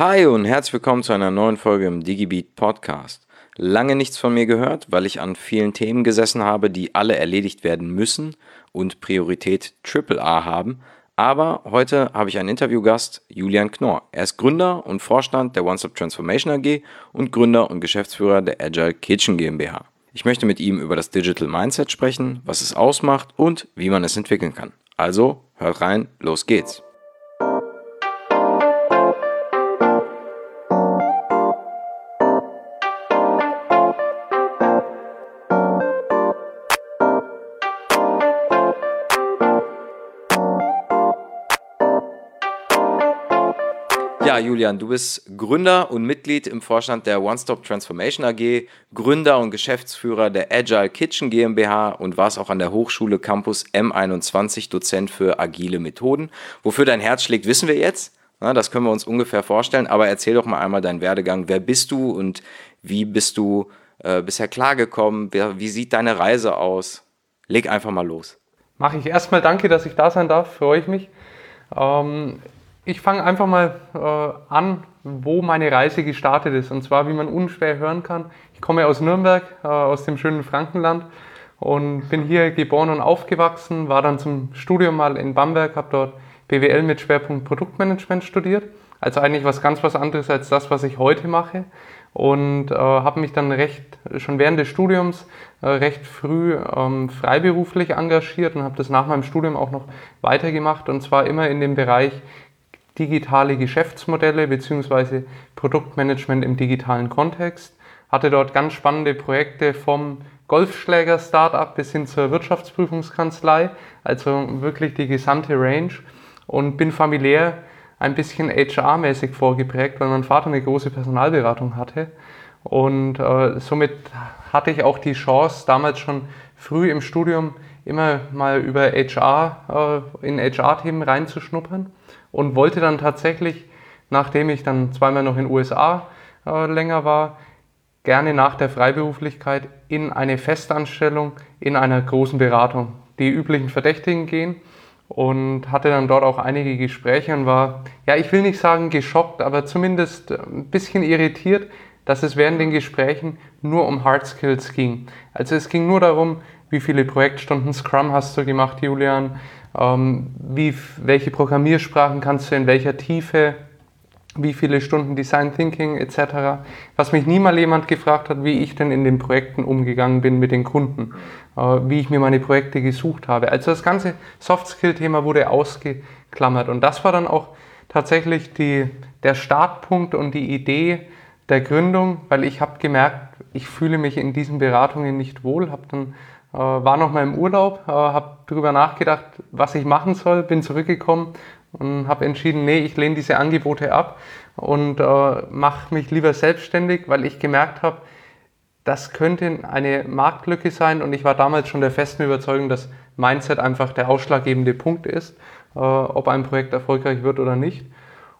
Hi und herzlich willkommen zu einer neuen Folge im DigiBeat Podcast. Lange nichts von mir gehört, weil ich an vielen Themen gesessen habe, die alle erledigt werden müssen und Priorität AAA haben. Aber heute habe ich einen Interviewgast, Julian Knorr. Er ist Gründer und Vorstand der OneStop Transformation AG und Gründer und Geschäftsführer der Agile Kitchen GmbH. Ich möchte mit ihm über das Digital Mindset sprechen, was es ausmacht und wie man es entwickeln kann. Also, hört rein, los geht's. Julian, du bist Gründer und Mitglied im Vorstand der One-Stop Transformation AG, Gründer und Geschäftsführer der Agile Kitchen GmbH und warst auch an der Hochschule Campus M21 Dozent für agile Methoden. Wofür dein Herz schlägt, wissen wir jetzt. Das können wir uns ungefähr vorstellen. Aber erzähl doch mal einmal deinen Werdegang. Wer bist du und wie bist du äh, bisher klargekommen? Wie sieht deine Reise aus? Leg einfach mal los. Mache ich erstmal danke, dass ich da sein darf. Freue ich mich. Ähm, ich fange einfach mal äh, an, wo meine Reise gestartet ist. Und zwar, wie man unschwer hören kann. Ich komme aus Nürnberg, äh, aus dem schönen Frankenland und bin hier geboren und aufgewachsen, war dann zum Studium mal in Bamberg, habe dort BWL mit Schwerpunkt Produktmanagement studiert. Also eigentlich was ganz was anderes als das, was ich heute mache. Und äh, habe mich dann recht, schon während des Studiums äh, recht früh ähm, freiberuflich engagiert und habe das nach meinem Studium auch noch weitergemacht. Und zwar immer in dem Bereich digitale Geschäftsmodelle bzw. Produktmanagement im digitalen Kontext. Hatte dort ganz spannende Projekte vom Golfschläger-Startup bis hin zur Wirtschaftsprüfungskanzlei, also wirklich die gesamte Range und bin familiär ein bisschen HR-mäßig vorgeprägt, weil mein Vater eine große Personalberatung hatte und äh, somit hatte ich auch die Chance, damals schon früh im Studium immer mal über HR, äh, in HR-Themen reinzuschnuppern und wollte dann tatsächlich, nachdem ich dann zweimal noch in den USA äh, länger war, gerne nach der Freiberuflichkeit in eine Festanstellung in einer großen Beratung, die üblichen Verdächtigen gehen und hatte dann dort auch einige Gespräche und war, ja, ich will nicht sagen geschockt, aber zumindest ein bisschen irritiert, dass es während den Gesprächen nur um Hard Skills ging. Also es ging nur darum, wie viele Projektstunden Scrum hast du gemacht, Julian, wie, welche Programmiersprachen kannst du in welcher Tiefe, wie viele Stunden Design Thinking etc. Was mich niemals jemand gefragt hat, wie ich denn in den Projekten umgegangen bin mit den Kunden, äh, wie ich mir meine Projekte gesucht habe. Also das ganze Soft-Skill-Thema wurde ausgeklammert und das war dann auch tatsächlich die, der Startpunkt und die Idee der Gründung, weil ich habe gemerkt, ich fühle mich in diesen Beratungen nicht wohl, habe dann war noch mal im Urlaub, äh, habe darüber nachgedacht, was ich machen soll, bin zurückgekommen und habe entschieden, nee, ich lehne diese Angebote ab und äh, mache mich lieber selbstständig, weil ich gemerkt habe, das könnte eine Marktlücke sein und ich war damals schon der festen Überzeugung, dass Mindset einfach der ausschlaggebende Punkt ist, äh, ob ein Projekt erfolgreich wird oder nicht.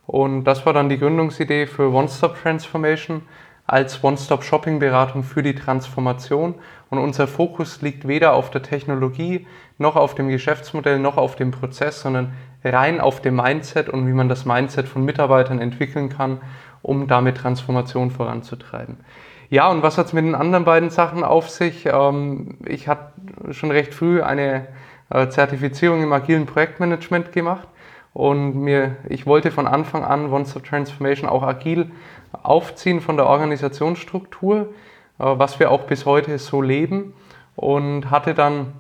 Und das war dann die Gründungsidee für One-Stop Transformation als One-Stop-Shopping-Beratung für die Transformation. Und unser Fokus liegt weder auf der Technologie, noch auf dem Geschäftsmodell, noch auf dem Prozess, sondern rein auf dem Mindset und wie man das Mindset von Mitarbeitern entwickeln kann, um damit Transformation voranzutreiben. Ja, und was hat es mit den anderen beiden Sachen auf sich? Ähm, ich hatte schon recht früh eine äh, Zertifizierung im agilen Projektmanagement gemacht und mir, ich wollte von Anfang an One-Stop Transformation auch agil aufziehen von der Organisationsstruktur, äh, was wir auch bis heute so leben. Und hatte dann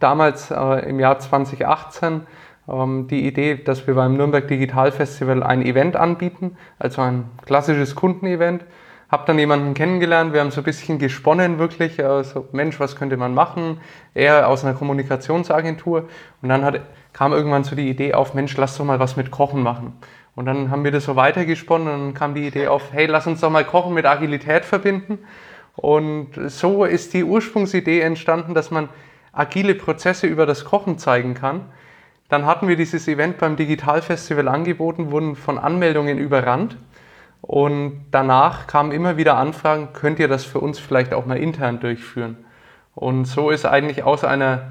damals äh, im Jahr 2018 ähm, die Idee, dass wir beim Nürnberg Digital Festival ein Event anbieten, also ein klassisches Kundenevent. Hab dann jemanden kennengelernt, wir haben so ein bisschen gesponnen wirklich, äh, so Mensch, was könnte man machen? Er aus einer Kommunikationsagentur und dann hat, kam irgendwann so die Idee auf, Mensch, lass doch mal was mit Kochen machen. Und dann haben wir das so weitergesponnen und dann kam die Idee auf, hey, lass uns doch mal Kochen mit Agilität verbinden. Und so ist die Ursprungsidee entstanden, dass man agile Prozesse über das Kochen zeigen kann. Dann hatten wir dieses Event beim Digitalfestival angeboten, wurden von Anmeldungen überrannt. Und danach kamen immer wieder Anfragen, könnt ihr das für uns vielleicht auch mal intern durchführen? Und so ist eigentlich aus einer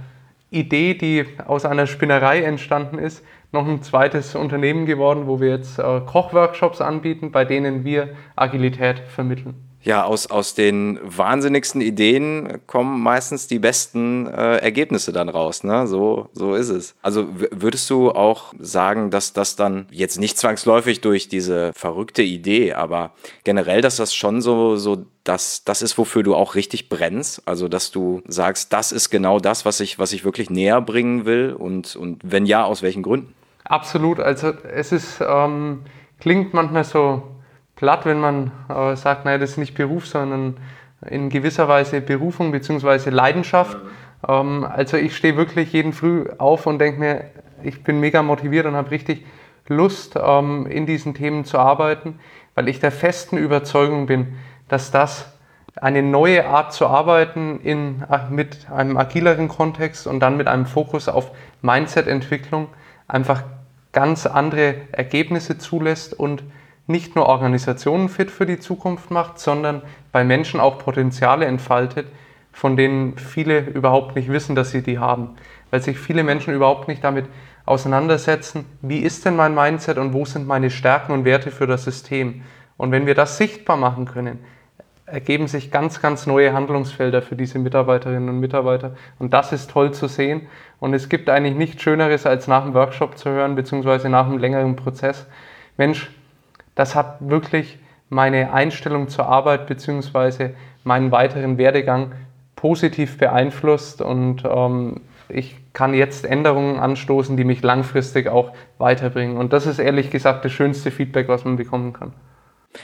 Idee, die aus einer Spinnerei entstanden ist, noch ein zweites Unternehmen geworden, wo wir jetzt äh, Kochworkshops anbieten, bei denen wir Agilität vermitteln. Ja, aus, aus den wahnsinnigsten Ideen kommen meistens die besten äh, Ergebnisse dann raus. Ne? So, so ist es. Also würdest du auch sagen, dass das dann jetzt nicht zwangsläufig durch diese verrückte Idee, aber generell, dass das schon so, so das, das ist, wofür du auch richtig brennst. Also, dass du sagst, das ist genau das, was ich, was ich wirklich näher bringen will und, und wenn ja, aus welchen Gründen? Absolut. Also es ist, ähm, klingt manchmal so platt, wenn man äh, sagt, naja, das ist nicht Beruf, sondern in gewisser Weise Berufung bzw. Leidenschaft. Ähm, also ich stehe wirklich jeden Früh auf und denke mir, ich bin mega motiviert und habe richtig Lust, ähm, in diesen Themen zu arbeiten, weil ich der festen Überzeugung bin, dass das eine neue Art zu arbeiten in, äh, mit einem agileren Kontext und dann mit einem Fokus auf Mindset-Entwicklung einfach ganz andere Ergebnisse zulässt und nicht nur Organisationen fit für die Zukunft macht, sondern bei Menschen auch Potenziale entfaltet, von denen viele überhaupt nicht wissen, dass sie die haben. Weil sich viele Menschen überhaupt nicht damit auseinandersetzen, wie ist denn mein Mindset und wo sind meine Stärken und Werte für das System. Und wenn wir das sichtbar machen können, ergeben sich ganz, ganz neue Handlungsfelder für diese Mitarbeiterinnen und Mitarbeiter. Und das ist toll zu sehen. Und es gibt eigentlich nichts Schöneres, als nach dem Workshop zu hören, beziehungsweise nach einem längeren Prozess. Mensch, das hat wirklich meine Einstellung zur Arbeit bzw. meinen weiteren Werdegang positiv beeinflusst und ähm, ich kann jetzt Änderungen anstoßen, die mich langfristig auch weiterbringen. Und das ist ehrlich gesagt das schönste Feedback, was man bekommen kann.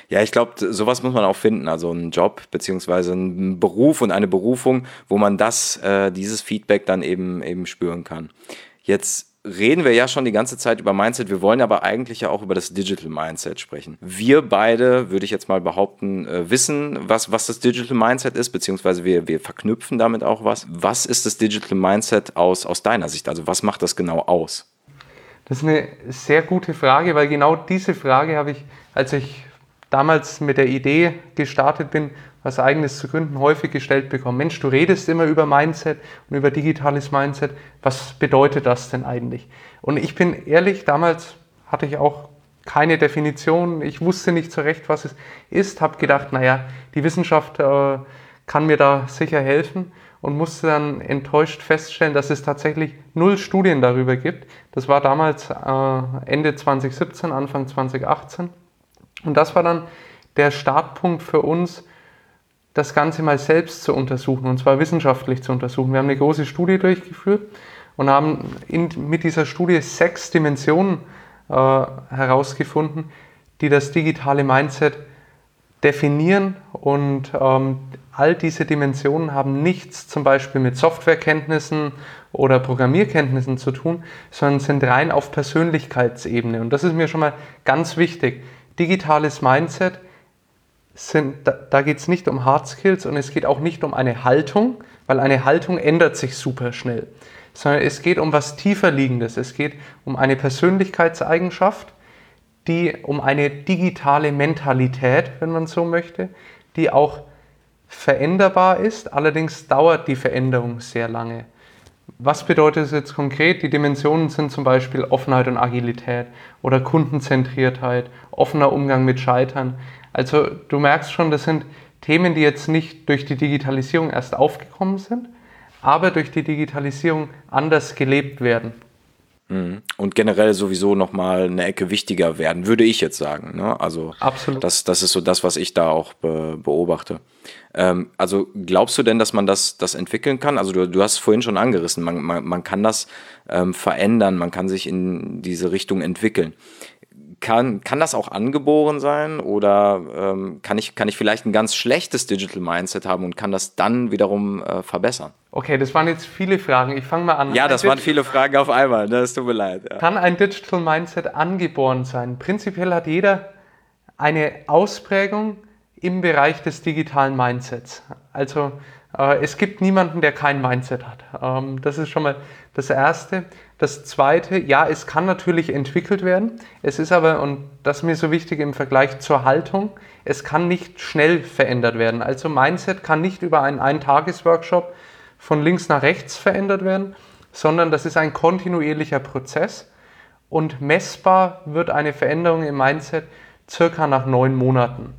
Ja, ich glaube, sowas muss man auch finden. Also einen Job beziehungsweise einen Beruf und eine Berufung, wo man das, äh, dieses Feedback dann eben eben spüren kann. Jetzt reden wir ja schon die ganze Zeit über Mindset. Wir wollen aber eigentlich ja auch über das Digital Mindset sprechen. Wir beide, würde ich jetzt mal behaupten, äh, wissen, was, was das Digital Mindset ist, beziehungsweise wir, wir verknüpfen damit auch was. Was ist das Digital Mindset aus, aus deiner Sicht? Also was macht das genau aus? Das ist eine sehr gute Frage, weil genau diese Frage habe ich, als ich damals mit der Idee gestartet bin, was eigenes zu gründen, häufig gestellt bekommen. Mensch, du redest immer über Mindset und über digitales Mindset. Was bedeutet das denn eigentlich? Und ich bin ehrlich, damals hatte ich auch keine Definition. Ich wusste nicht so recht, was es ist. Habe gedacht, naja, die Wissenschaft äh, kann mir da sicher helfen und musste dann enttäuscht feststellen, dass es tatsächlich null Studien darüber gibt. Das war damals äh, Ende 2017, Anfang 2018. Und das war dann der Startpunkt für uns, das Ganze mal selbst zu untersuchen, und zwar wissenschaftlich zu untersuchen. Wir haben eine große Studie durchgeführt und haben in, mit dieser Studie sechs Dimensionen äh, herausgefunden, die das digitale Mindset definieren und ähm, all diese Dimensionen haben nichts zum Beispiel mit Softwarekenntnissen oder Programmierkenntnissen zu tun, sondern sind rein auf Persönlichkeitsebene. Und das ist mir schon mal ganz wichtig. Digitales Mindset sind, da, da geht es nicht um Hard Skills und es geht auch nicht um eine Haltung, weil eine Haltung ändert sich super schnell, sondern es geht um was tiefer liegendes. Es geht um eine Persönlichkeitseigenschaft, die um eine digitale Mentalität, wenn man so möchte, die auch veränderbar ist, allerdings dauert die Veränderung sehr lange. Was bedeutet es jetzt konkret? Die Dimensionen sind zum Beispiel Offenheit und Agilität oder Kundenzentriertheit, offener Umgang mit Scheitern. Also du merkst schon, das sind Themen, die jetzt nicht durch die Digitalisierung erst aufgekommen sind, aber durch die Digitalisierung anders gelebt werden. Mhm. Und generell sowieso nochmal eine Ecke wichtiger werden, würde ich jetzt sagen. Ne? Also Absolut. Das, das ist so das, was ich da auch be beobachte. Ähm, also glaubst du denn, dass man das, das entwickeln kann? Also du, du hast es vorhin schon angerissen, man, man, man kann das ähm, verändern, man kann sich in diese Richtung entwickeln kann, kann das auch angeboren sein oder ähm, kann, ich, kann ich vielleicht ein ganz schlechtes Digital Mindset haben und kann das dann wiederum äh, verbessern? Okay, das waren jetzt viele Fragen. Ich fange mal an. Ja, das waren viele Fragen auf einmal. Das tut mir leid. Ja. Kann ein Digital Mindset angeboren sein? Prinzipiell hat jeder eine Ausprägung im Bereich des digitalen Mindsets. Also äh, es gibt niemanden, der kein Mindset hat. Ähm, das ist schon mal das Erste. Das Zweite, ja, es kann natürlich entwickelt werden. Es ist aber, und das ist mir so wichtig im Vergleich zur Haltung, es kann nicht schnell verändert werden. Also Mindset kann nicht über einen Eintagesworkshop von links nach rechts verändert werden, sondern das ist ein kontinuierlicher Prozess und messbar wird eine Veränderung im Mindset circa nach neun Monaten.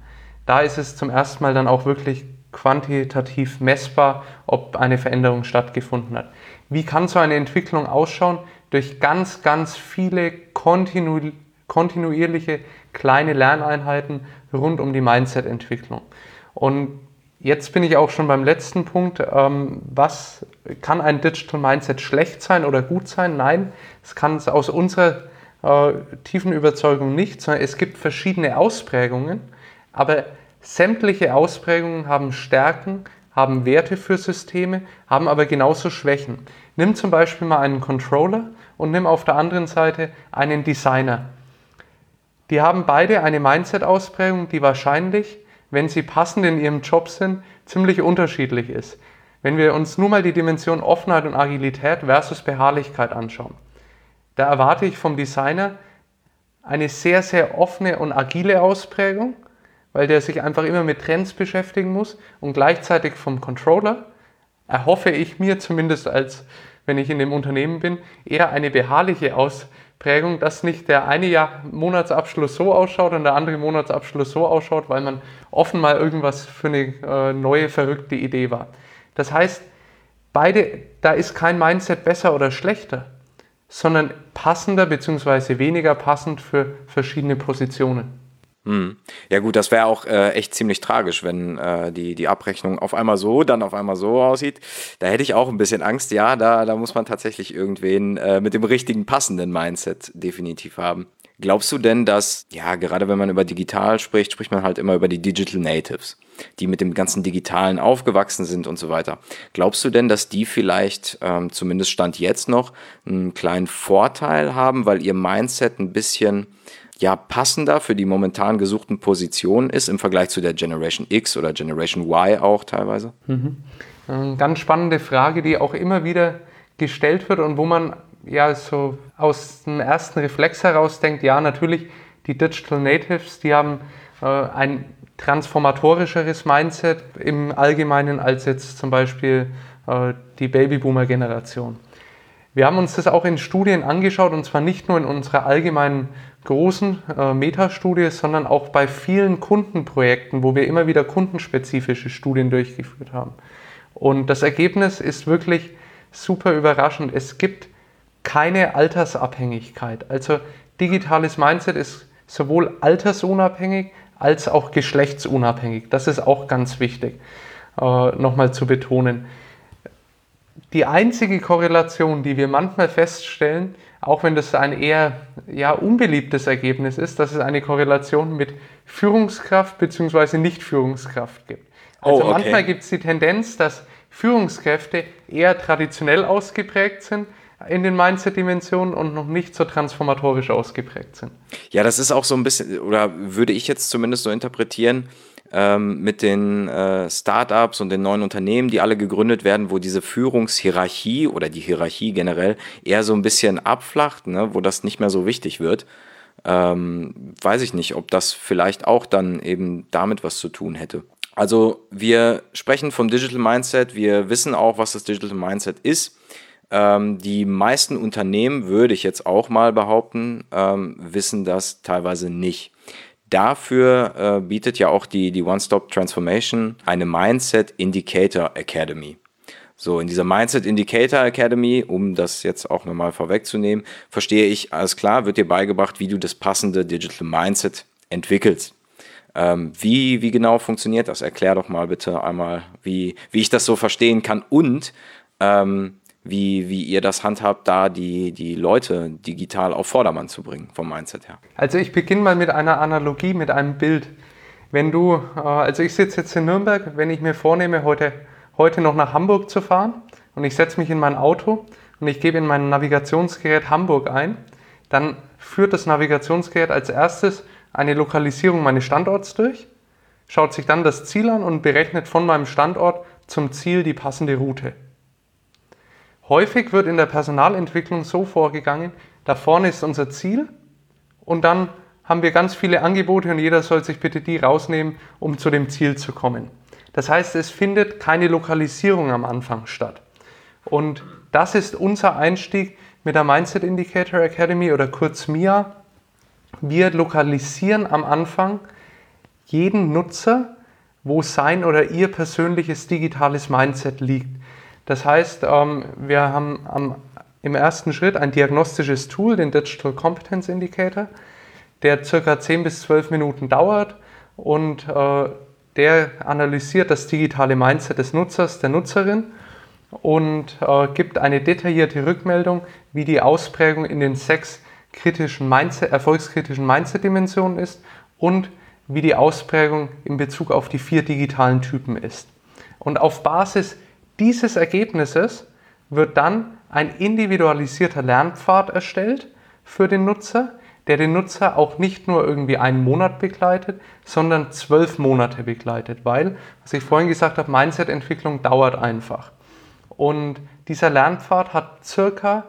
Da ist es zum ersten Mal dann auch wirklich quantitativ messbar, ob eine Veränderung stattgefunden hat. Wie kann so eine Entwicklung ausschauen? Durch ganz, ganz viele kontinu kontinuierliche kleine Lerneinheiten rund um die Mindset-Entwicklung. Und jetzt bin ich auch schon beim letzten Punkt. Ähm, was kann ein Digital Mindset schlecht sein oder gut sein? Nein, es kann es aus unserer äh, tiefen Überzeugung nicht, sondern es gibt verschiedene Ausprägungen, aber sämtliche Ausprägungen haben Stärken, haben Werte für Systeme, haben aber genauso Schwächen. Nimm zum Beispiel mal einen Controller und nimm auf der anderen Seite einen Designer. Die haben beide eine Mindset-Ausprägung, die wahrscheinlich, wenn sie passend in ihrem Job sind, ziemlich unterschiedlich ist. Wenn wir uns nur mal die Dimension Offenheit und Agilität versus Beharrlichkeit anschauen, da erwarte ich vom Designer eine sehr, sehr offene und agile Ausprägung, weil der sich einfach immer mit Trends beschäftigen muss und gleichzeitig vom Controller erhoffe ich mir zumindest als wenn ich in dem Unternehmen bin, eher eine beharrliche Ausprägung, dass nicht der eine Jahr Monatsabschluss so ausschaut und der andere Monatsabschluss so ausschaut, weil man offen mal irgendwas für eine äh, neue, verrückte Idee war. Das heißt, beide, da ist kein Mindset besser oder schlechter, sondern passender bzw. weniger passend für verschiedene Positionen. Hm. Ja gut, das wäre auch äh, echt ziemlich tragisch, wenn äh, die, die Abrechnung auf einmal so, dann auf einmal so aussieht. Da hätte ich auch ein bisschen Angst. Ja, da, da muss man tatsächlich irgendwen äh, mit dem richtigen passenden Mindset definitiv haben. Glaubst du denn, dass, ja, gerade wenn man über digital spricht, spricht man halt immer über die Digital Natives, die mit dem ganzen Digitalen aufgewachsen sind und so weiter. Glaubst du denn, dass die vielleicht, ähm, zumindest Stand jetzt noch, einen kleinen Vorteil haben, weil ihr Mindset ein bisschen ja passender für die momentan gesuchten Positionen ist im Vergleich zu der Generation X oder Generation Y auch teilweise? Mhm. Eine ganz spannende Frage, die auch immer wieder gestellt wird und wo man ja so aus dem ersten Reflex heraus denkt, ja natürlich, die Digital Natives, die haben äh, ein transformatorischeres Mindset im Allgemeinen als jetzt zum Beispiel äh, die Babyboomer-Generation. Wir haben uns das auch in Studien angeschaut und zwar nicht nur in unserer allgemeinen großen äh, Metastudie, sondern auch bei vielen Kundenprojekten, wo wir immer wieder kundenspezifische Studien durchgeführt haben. Und das Ergebnis ist wirklich super überraschend. Es gibt keine Altersabhängigkeit. Also digitales Mindset ist sowohl altersunabhängig als auch geschlechtsunabhängig. Das ist auch ganz wichtig äh, nochmal zu betonen. Die einzige Korrelation, die wir manchmal feststellen, auch wenn das ein eher ja, unbeliebtes Ergebnis ist, dass es eine Korrelation mit Führungskraft bzw. Nicht-Führungskraft gibt. Also oh, okay. manchmal gibt es die Tendenz, dass Führungskräfte eher traditionell ausgeprägt sind in den Mindset-Dimensionen und noch nicht so transformatorisch ausgeprägt sind. Ja, das ist auch so ein bisschen, oder würde ich jetzt zumindest so interpretieren, ähm, mit den äh, Startups und den neuen Unternehmen, die alle gegründet werden, wo diese Führungshierarchie oder die Hierarchie generell eher so ein bisschen abflacht, ne, wo das nicht mehr so wichtig wird. Ähm, weiß ich nicht, ob das vielleicht auch dann eben damit was zu tun hätte. Also wir sprechen vom Digital Mindset, wir wissen auch, was das Digital Mindset ist. Ähm, die meisten Unternehmen, würde ich jetzt auch mal behaupten, ähm, wissen das teilweise nicht. Dafür äh, bietet ja auch die, die One-Stop Transformation eine Mindset Indicator Academy. So, in dieser Mindset Indicator Academy, um das jetzt auch nochmal vorwegzunehmen, verstehe ich, alles klar, wird dir beigebracht, wie du das passende Digital Mindset entwickelst. Ähm, wie, wie genau funktioniert das? Erklär doch mal bitte einmal, wie, wie ich das so verstehen kann und ähm, wie, wie ihr das handhabt, da die, die Leute digital auf Vordermann zu bringen, vom Mindset her. Also ich beginne mal mit einer Analogie, mit einem Bild. Wenn du, äh, also ich sitze jetzt in Nürnberg, wenn ich mir vornehme, heute, heute noch nach Hamburg zu fahren und ich setze mich in mein Auto und ich gebe in mein Navigationsgerät Hamburg ein, dann führt das Navigationsgerät als erstes eine Lokalisierung meines Standorts durch, schaut sich dann das Ziel an und berechnet von meinem Standort zum Ziel die passende Route. Häufig wird in der Personalentwicklung so vorgegangen, da vorne ist unser Ziel und dann haben wir ganz viele Angebote und jeder soll sich bitte die rausnehmen, um zu dem Ziel zu kommen. Das heißt, es findet keine Lokalisierung am Anfang statt. Und das ist unser Einstieg mit der Mindset Indicator Academy oder kurz MIA. Wir lokalisieren am Anfang jeden Nutzer, wo sein oder ihr persönliches digitales Mindset liegt. Das heißt, ähm, wir haben im ersten Schritt ein diagnostisches Tool, den Digital Competence Indicator, der circa 10 bis 12 Minuten dauert und äh, der analysiert das digitale Mindset des Nutzers, der Nutzerin und äh, gibt eine detaillierte Rückmeldung, wie die Ausprägung in den sechs kritischen Mindset, erfolgskritischen Mindset-Dimensionen ist und wie die Ausprägung in Bezug auf die vier digitalen Typen ist. Und auf Basis dieses Ergebnisses wird dann ein individualisierter Lernpfad erstellt für den Nutzer, der den Nutzer auch nicht nur irgendwie einen Monat begleitet, sondern zwölf Monate begleitet, weil, was ich vorhin gesagt habe, Mindset-Entwicklung dauert einfach. Und dieser Lernpfad hat circa,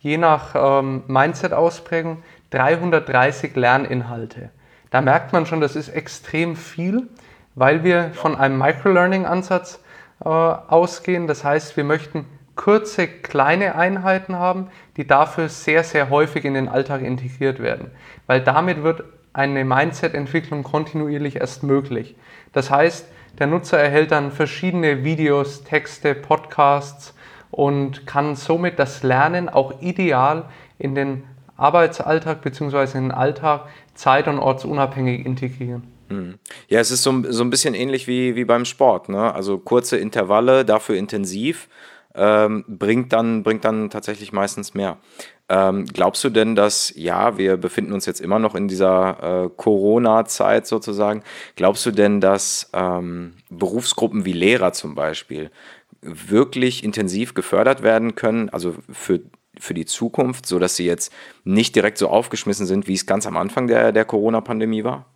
je nach ähm, Mindset-Ausprägung, 330 Lerninhalte. Da merkt man schon, das ist extrem viel, weil wir von einem Microlearning-Ansatz äh, ausgehen. Das heißt, wir möchten kurze, kleine Einheiten haben, die dafür sehr, sehr häufig in den Alltag integriert werden. Weil damit wird eine Mindset-Entwicklung kontinuierlich erst möglich. Das heißt, der Nutzer erhält dann verschiedene Videos, Texte, Podcasts und kann somit das Lernen auch ideal in den Arbeitsalltag bzw. in den Alltag zeit- und ortsunabhängig integrieren. Hm. Ja, es ist so, so ein bisschen ähnlich wie, wie beim Sport. Ne? Also kurze Intervalle, dafür intensiv, ähm, bringt, dann, bringt dann tatsächlich meistens mehr. Ähm, glaubst du denn, dass, ja, wir befinden uns jetzt immer noch in dieser äh, Corona-Zeit sozusagen, glaubst du denn, dass ähm, Berufsgruppen wie Lehrer zum Beispiel wirklich intensiv gefördert werden können, also für, für die Zukunft, sodass sie jetzt nicht direkt so aufgeschmissen sind, wie es ganz am Anfang der, der Corona-Pandemie war?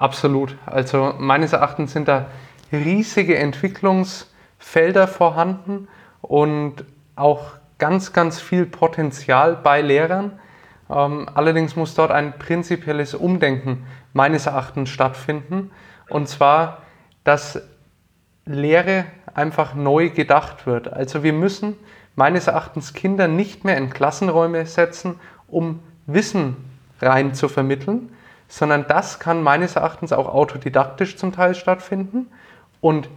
Absolut. Also meines Erachtens sind da riesige Entwicklungsfelder vorhanden und auch ganz, ganz viel Potenzial bei Lehrern. Ähm, allerdings muss dort ein prinzipielles Umdenken meines Erachtens stattfinden. Und zwar, dass Lehre einfach neu gedacht wird. Also wir müssen meines Erachtens Kinder nicht mehr in Klassenräume setzen, um Wissen rein zu vermitteln, sondern das kann meines Erachtens auch autodidaktisch zum Teil stattfinden. Und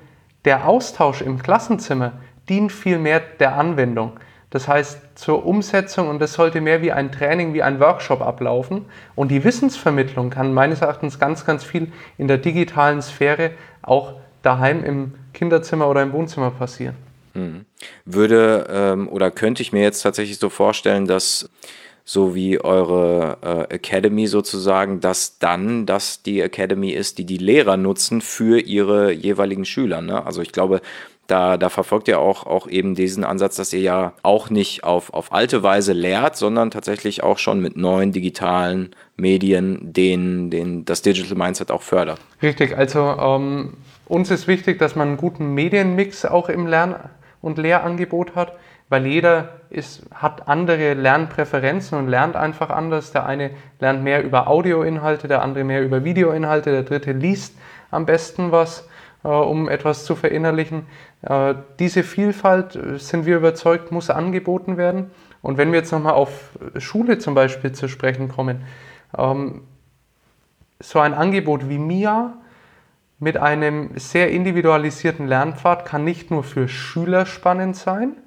der Austausch im Klassenzimmer dient vielmehr der Anwendung. Das heißt zur Umsetzung und das sollte mehr wie ein Training, wie ein Workshop ablaufen. Und die Wissensvermittlung kann meines Erachtens ganz, ganz viel in der digitalen Sphäre auch daheim im Kinderzimmer oder im Wohnzimmer passieren. Hm. Würde ähm, oder könnte ich mir jetzt tatsächlich so vorstellen, dass so wie eure äh, Academy sozusagen, dass dann das die Academy ist, die die Lehrer nutzen für ihre jeweiligen Schüler. Ne? Also ich glaube, da, da verfolgt ihr auch, auch eben diesen Ansatz, dass ihr ja auch nicht auf, auf alte Weise lehrt, sondern tatsächlich auch schon mit neuen digitalen Medien den, den, das Digital Mindset auch fördert. Richtig, also ähm, uns ist wichtig, dass man einen guten Medienmix auch im Lern- und Lehrangebot hat weil jeder ist, hat andere Lernpräferenzen und lernt einfach anders. Der eine lernt mehr über Audioinhalte, der andere mehr über Videoinhalte, der dritte liest am besten was, äh, um etwas zu verinnerlichen. Äh, diese Vielfalt, äh, sind wir überzeugt, muss angeboten werden. Und wenn wir jetzt nochmal auf Schule zum Beispiel zu sprechen kommen, ähm, so ein Angebot wie MIA mit einem sehr individualisierten Lernpfad kann nicht nur für Schüler spannend sein,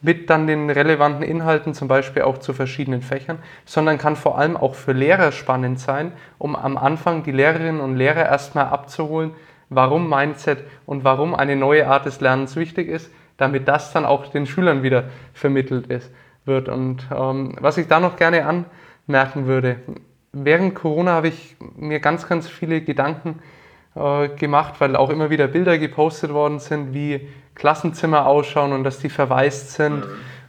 mit dann den relevanten Inhalten, zum Beispiel auch zu verschiedenen Fächern, sondern kann vor allem auch für Lehrer spannend sein, um am Anfang die Lehrerinnen und Lehrer erstmal abzuholen, warum Mindset und warum eine neue Art des Lernens wichtig ist, damit das dann auch den Schülern wieder vermittelt ist, wird. Und ähm, was ich da noch gerne anmerken würde, während Corona habe ich mir ganz, ganz viele Gedanken äh, gemacht, weil auch immer wieder Bilder gepostet worden sind, wie Klassenzimmer ausschauen und dass die verwaist sind. Mhm.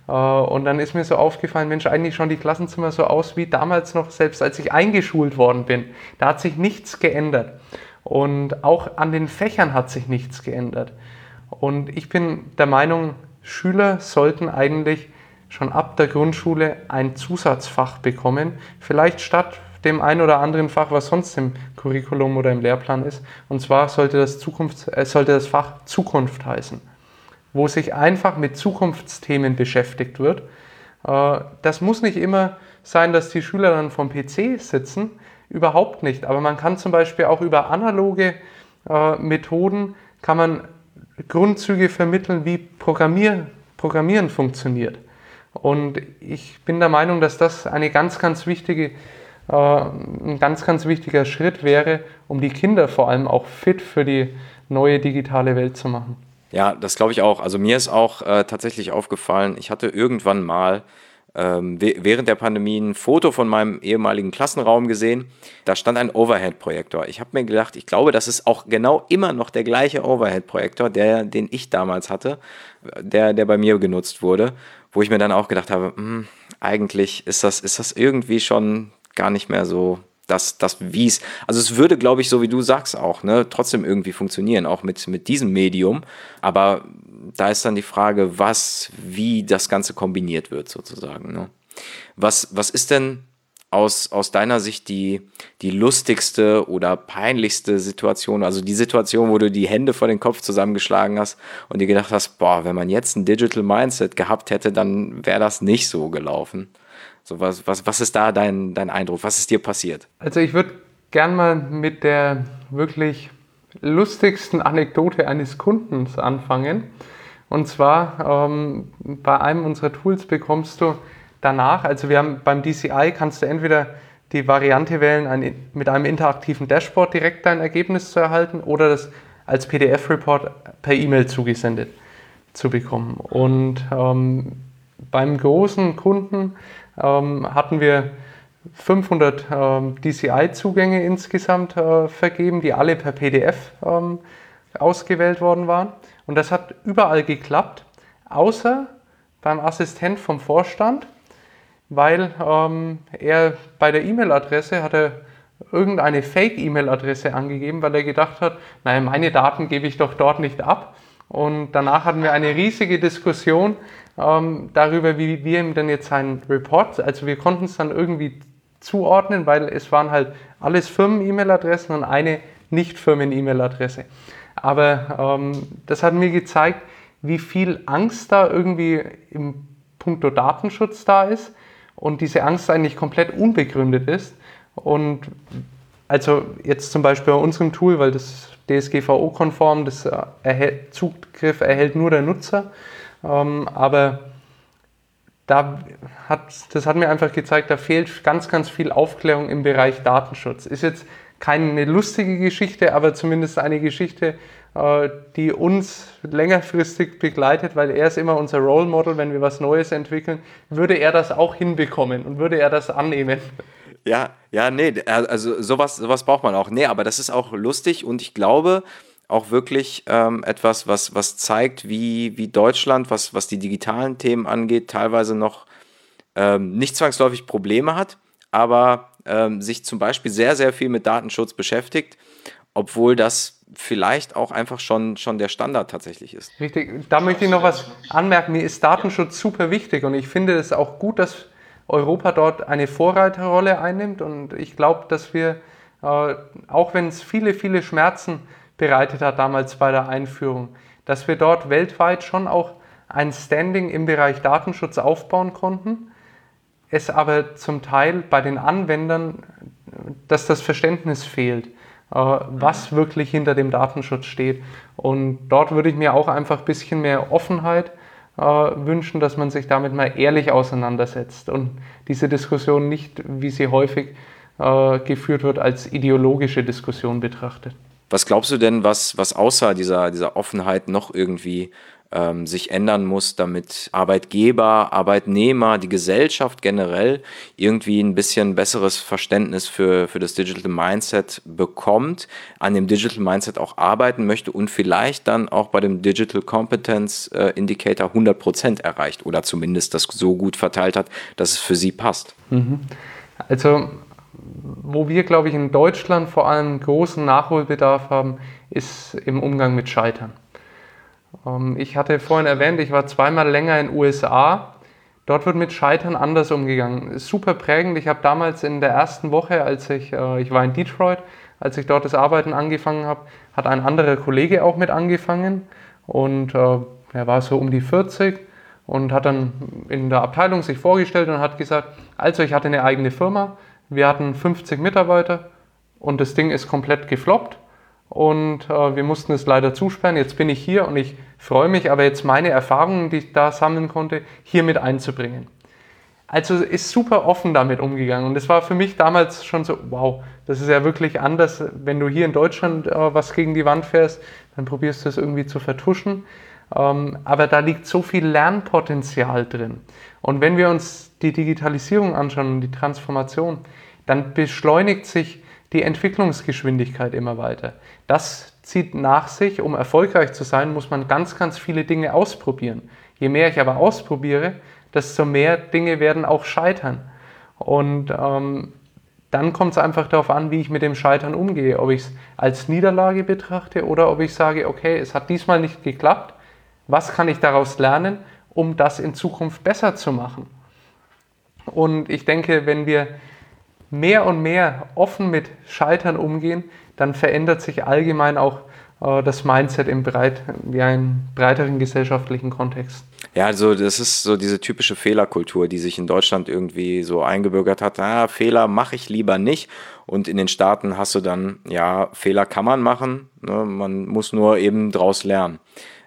Äh, und dann ist mir so aufgefallen, Mensch, eigentlich schauen die Klassenzimmer so aus wie damals noch, selbst als ich eingeschult worden bin. Da hat sich nichts geändert. Und auch an den Fächern hat sich nichts geändert. Und ich bin der Meinung, Schüler sollten eigentlich schon ab der Grundschule ein Zusatzfach bekommen, vielleicht statt dem ein oder anderen Fach, was sonst im Curriculum oder im Lehrplan ist. Und zwar sollte das, Zukunft, äh, sollte das Fach Zukunft heißen wo sich einfach mit Zukunftsthemen beschäftigt wird. Äh, das muss nicht immer sein, dass die Schüler dann vom PC sitzen, überhaupt nicht. Aber man kann zum Beispiel auch über analoge äh, Methoden, kann man Grundzüge vermitteln, wie Programmier, Programmieren funktioniert. Und ich bin der Meinung, dass das eine ganz, ganz wichtige, ein ganz, ganz wichtiger Schritt wäre, um die Kinder vor allem auch fit für die neue digitale Welt zu machen. Ja, das glaube ich auch. Also mir ist auch äh, tatsächlich aufgefallen, ich hatte irgendwann mal ähm, während der Pandemie ein Foto von meinem ehemaligen Klassenraum gesehen. Da stand ein Overhead-Projektor. Ich habe mir gedacht, ich glaube, das ist auch genau immer noch der gleiche Overhead-Projektor, der, den ich damals hatte, der, der bei mir genutzt wurde, wo ich mir dann auch gedacht habe, mh, hm, eigentlich ist das, ist das irgendwie schon gar nicht mehr so das, das wie es, also es würde, glaube ich, so wie du sagst auch, ne, trotzdem irgendwie funktionieren, auch mit, mit diesem Medium. Aber da ist dann die Frage, was, wie das Ganze kombiniert wird, sozusagen. Ne? Was, was ist denn aus, aus deiner Sicht die, die lustigste oder peinlichste Situation? Also die Situation, wo du die Hände vor den Kopf zusammengeschlagen hast und dir gedacht hast, boah, wenn man jetzt ein Digital Mindset gehabt hätte, dann wäre das nicht so gelaufen. So, was, was, was ist da dein, dein Eindruck? Was ist dir passiert? Also ich würde gern mal mit der wirklich lustigsten Anekdote eines Kundens anfangen. Und zwar ähm, bei einem unserer Tools bekommst du danach, also wir haben beim DCI kannst du entweder die Variante wählen, ein, mit einem interaktiven Dashboard direkt dein Ergebnis zu erhalten oder das als PDF-Report per E-Mail zugesendet zu bekommen. Und ähm, beim großen Kunden ähm, hatten wir 500 ähm, DCI-Zugänge insgesamt äh, vergeben, die alle per PDF ähm, ausgewählt worden waren. Und das hat überall geklappt, außer beim Assistent vom Vorstand, weil ähm, er bei der E-Mail-Adresse hatte irgendeine Fake-E-Mail-Adresse angegeben, weil er gedacht hat, naja, meine Daten gebe ich doch dort nicht ab. Und danach hatten wir eine riesige Diskussion ähm, darüber, wie wir ihm denn jetzt seinen Report, also wir konnten es dann irgendwie zuordnen, weil es waren halt alles Firmen-E-Mail-Adressen und eine Nicht-Firmen-E-Mail-Adresse. Aber ähm, das hat mir gezeigt, wie viel Angst da irgendwie im Puncto Datenschutz da ist und diese Angst eigentlich komplett unbegründet ist. Und also jetzt zum Beispiel bei unserem Tool, weil das DSGVO-konform, das äh, Zugriff erhält nur der Nutzer. Ähm, aber da hat, das hat mir einfach gezeigt, da fehlt ganz, ganz viel Aufklärung im Bereich Datenschutz. Ist jetzt keine lustige Geschichte, aber zumindest eine Geschichte, äh, die uns längerfristig begleitet, weil er ist immer unser Role Model, wenn wir was Neues entwickeln, würde er das auch hinbekommen und würde er das annehmen. Ja, ja, nee, also sowas, sowas braucht man auch. Nee, aber das ist auch lustig und ich glaube auch wirklich ähm, etwas, was, was zeigt, wie, wie Deutschland, was, was die digitalen Themen angeht, teilweise noch ähm, nicht zwangsläufig Probleme hat, aber ähm, sich zum Beispiel sehr, sehr viel mit Datenschutz beschäftigt, obwohl das vielleicht auch einfach schon, schon der Standard tatsächlich ist. Richtig, da möchte ich noch was anmerken. Mir ist Datenschutz super wichtig und ich finde es auch gut, dass Europa dort eine Vorreiterrolle einnimmt. Und ich glaube, dass wir, äh, auch wenn es viele, viele Schmerzen bereitet hat damals bei der Einführung, dass wir dort weltweit schon auch ein Standing im Bereich Datenschutz aufbauen konnten. Es aber zum Teil bei den Anwendern, dass das Verständnis fehlt, äh, was wirklich hinter dem Datenschutz steht. Und dort würde ich mir auch einfach ein bisschen mehr Offenheit äh, wünschen, dass man sich damit mal ehrlich auseinandersetzt und diese Diskussion nicht, wie sie häufig äh, geführt wird, als ideologische Diskussion betrachtet. Was glaubst du denn, was, was außer dieser, dieser Offenheit noch irgendwie ähm, sich ändern muss, damit Arbeitgeber, Arbeitnehmer, die Gesellschaft generell irgendwie ein bisschen besseres Verständnis für, für das Digital Mindset bekommt, an dem Digital Mindset auch arbeiten möchte und vielleicht dann auch bei dem Digital Competence äh, Indicator 100% erreicht oder zumindest das so gut verteilt hat, dass es für sie passt? Mhm. Also wo wir, glaube ich, in Deutschland vor allem großen Nachholbedarf haben, ist im Umgang mit Scheitern. Ähm, ich hatte vorhin erwähnt, ich war zweimal länger in den USA. Dort wird mit Scheitern anders umgegangen. Super prägend. Ich habe damals in der ersten Woche, als ich, äh, ich war in Detroit, als ich dort das Arbeiten angefangen habe, hat ein anderer Kollege auch mit angefangen. Und äh, er war so um die 40 und hat dann in der Abteilung sich vorgestellt und hat gesagt, also ich hatte eine eigene Firma, wir hatten 50 Mitarbeiter und das Ding ist komplett gefloppt und äh, wir mussten es leider zusperren. Jetzt bin ich hier und ich freue mich, aber jetzt meine Erfahrungen, die ich da sammeln konnte, hier mit einzubringen. Also ist super offen damit umgegangen und es war für mich damals schon so, wow, das ist ja wirklich anders, wenn du hier in Deutschland äh, was gegen die Wand fährst, dann probierst du es irgendwie zu vertuschen. Ähm, aber da liegt so viel Lernpotenzial drin. Und wenn wir uns die Digitalisierung anschauen und die Transformation, dann beschleunigt sich die Entwicklungsgeschwindigkeit immer weiter. Das zieht nach sich, um erfolgreich zu sein, muss man ganz, ganz viele Dinge ausprobieren. Je mehr ich aber ausprobiere, desto mehr Dinge werden auch scheitern. Und ähm, dann kommt es einfach darauf an, wie ich mit dem Scheitern umgehe. Ob ich es als Niederlage betrachte oder ob ich sage, okay, es hat diesmal nicht geklappt. Was kann ich daraus lernen, um das in Zukunft besser zu machen? Und ich denke, wenn wir mehr und mehr offen mit Scheitern umgehen, dann verändert sich allgemein auch äh, das Mindset im, breit, ja, im breiteren gesellschaftlichen Kontext. Ja, also das ist so diese typische Fehlerkultur, die sich in Deutschland irgendwie so eingebürgert hat. Ah, Fehler mache ich lieber nicht. Und in den Staaten hast du dann, ja, Fehler kann man machen, ne? man muss nur eben draus lernen.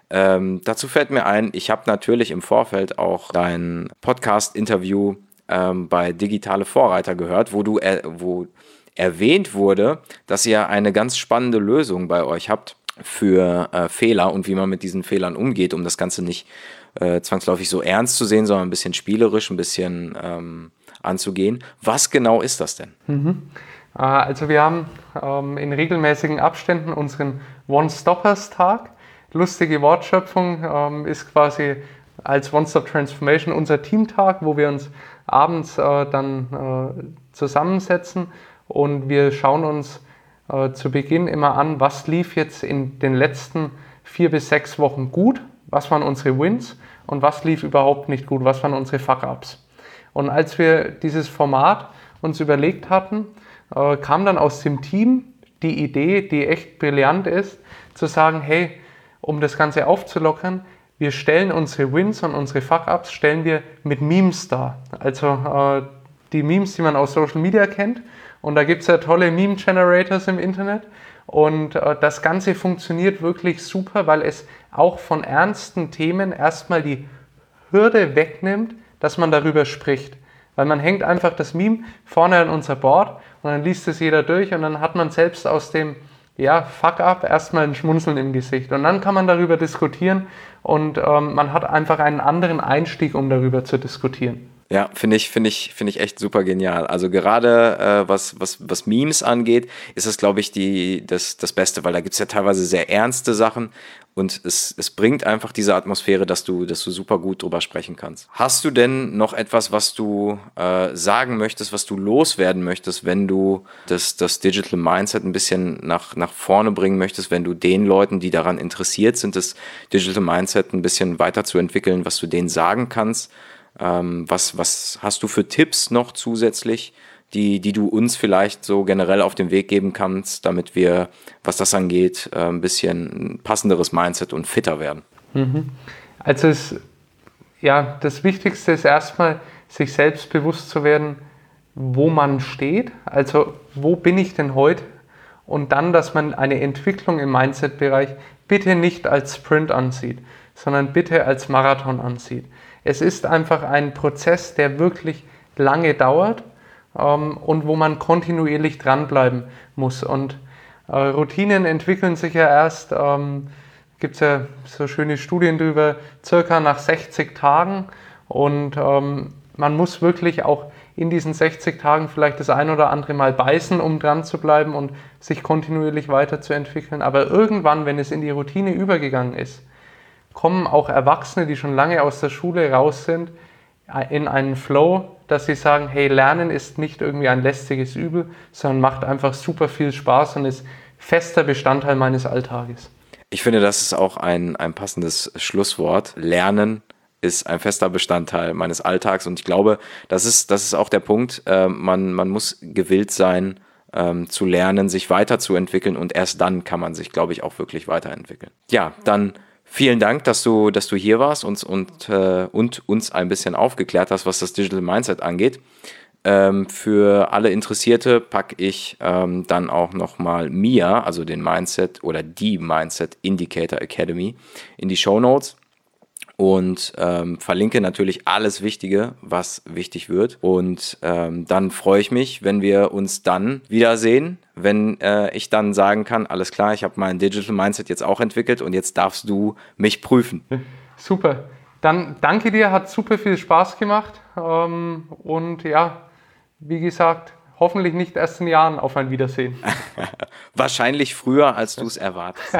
Ähm, dazu fällt mir ein, ich habe natürlich im Vorfeld auch dein Podcast-Interview ähm, bei Digitale Vorreiter gehört, wo du, äh, wo erwähnt wurde, dass ihr eine ganz spannende Lösung bei euch habt für äh, Fehler und wie man mit diesen Fehlern umgeht, um das Ganze nicht äh, zwangsläufig so ernst zu sehen, sondern ein bisschen spielerisch, ein bisschen ähm, anzugehen. Was genau ist das denn? Mhm. Äh, also wir haben ähm, in regelmäßigen Abständen unseren One-Stoppers-Tag. Lustige Wortschöpfung ähm, ist quasi als One-Stop-Transformation unser Teamtag, wo wir uns abends äh, dann äh, zusammensetzen und wir schauen uns äh, zu Beginn immer an, was lief jetzt in den letzten vier bis sechs Wochen gut, was waren unsere Wins und was lief überhaupt nicht gut, was waren unsere Fuck-Ups. Und als wir dieses Format uns überlegt hatten, äh, kam dann aus dem Team die Idee, die echt brillant ist, zu sagen, hey, um das Ganze aufzulockern, wir stellen unsere Wins und unsere Fuck-Ups stellen wir mit Memes dar. Also äh, die Memes, die man aus Social Media kennt. Und da gibt es ja tolle Meme-Generators im Internet. Und äh, das Ganze funktioniert wirklich super, weil es auch von ernsten Themen erstmal die Hürde wegnimmt, dass man darüber spricht. Weil man hängt einfach das Meme vorne an unser Board und dann liest es jeder durch und dann hat man selbst aus dem ja, Fuck up erstmal ein Schmunzeln im Gesicht. Und dann kann man darüber diskutieren und ähm, man hat einfach einen anderen Einstieg, um darüber zu diskutieren. Ja, finde ich, finde ich, finde ich echt super genial. Also gerade äh, was, was, was Memes angeht, ist das, glaube ich, die, das, das Beste, weil da gibt es ja teilweise sehr ernste Sachen und es, es bringt einfach diese Atmosphäre, dass du, dass du super gut drüber sprechen kannst. Hast du denn noch etwas, was du äh, sagen möchtest, was du loswerden möchtest, wenn du das, das Digital Mindset ein bisschen nach, nach vorne bringen möchtest, wenn du den Leuten, die daran interessiert sind, das Digital Mindset ein bisschen weiterzuentwickeln, was du denen sagen kannst? Ähm, was, was hast du für Tipps noch zusätzlich, die, die du uns vielleicht so generell auf den Weg geben kannst, damit wir, was das angeht, äh, ein bisschen passenderes Mindset und fitter werden? Mhm. Also es, ja, das Wichtigste ist erstmal, sich selbst bewusst zu werden, wo man steht. Also wo bin ich denn heute? Und dann, dass man eine Entwicklung im Mindset-Bereich bitte nicht als Sprint ansieht, sondern bitte als Marathon ansieht. Es ist einfach ein Prozess, der wirklich lange dauert ähm, und wo man kontinuierlich dranbleiben muss. Und äh, Routinen entwickeln sich ja erst, ähm, gibt es ja so schöne Studien drüber, circa nach 60 Tagen. Und ähm, man muss wirklich auch in diesen 60 Tagen vielleicht das ein oder andere Mal beißen, um dran zu bleiben und sich kontinuierlich weiterzuentwickeln. Aber irgendwann, wenn es in die Routine übergegangen ist, kommen auch Erwachsene, die schon lange aus der Schule raus sind, in einen Flow, dass sie sagen, hey, Lernen ist nicht irgendwie ein lästiges Übel, sondern macht einfach super viel Spaß und ist fester Bestandteil meines Alltages. Ich finde, das ist auch ein, ein passendes Schlusswort. Lernen ist ein fester Bestandteil meines Alltags und ich glaube, das ist, das ist auch der Punkt. Äh, man, man muss gewillt sein, ähm, zu lernen, sich weiterzuentwickeln und erst dann kann man sich, glaube ich, auch wirklich weiterentwickeln. Ja, dann Vielen Dank, dass du, dass du hier warst und, und, äh, und uns ein bisschen aufgeklärt hast, was das Digital Mindset angeht. Ähm, für alle Interessierte packe ich ähm, dann auch nochmal MIA, also den Mindset oder die Mindset Indicator Academy, in die Show Notes und ähm, verlinke natürlich alles Wichtige, was wichtig wird. Und ähm, dann freue ich mich, wenn wir uns dann wiedersehen, wenn äh, ich dann sagen kann, alles klar, ich habe mein Digital Mindset jetzt auch entwickelt und jetzt darfst du mich prüfen. Super. Dann danke dir, hat super viel Spaß gemacht. Ähm, und ja, wie gesagt, hoffentlich nicht erst in Jahren auf ein Wiedersehen. Wahrscheinlich früher, als du es erwartest.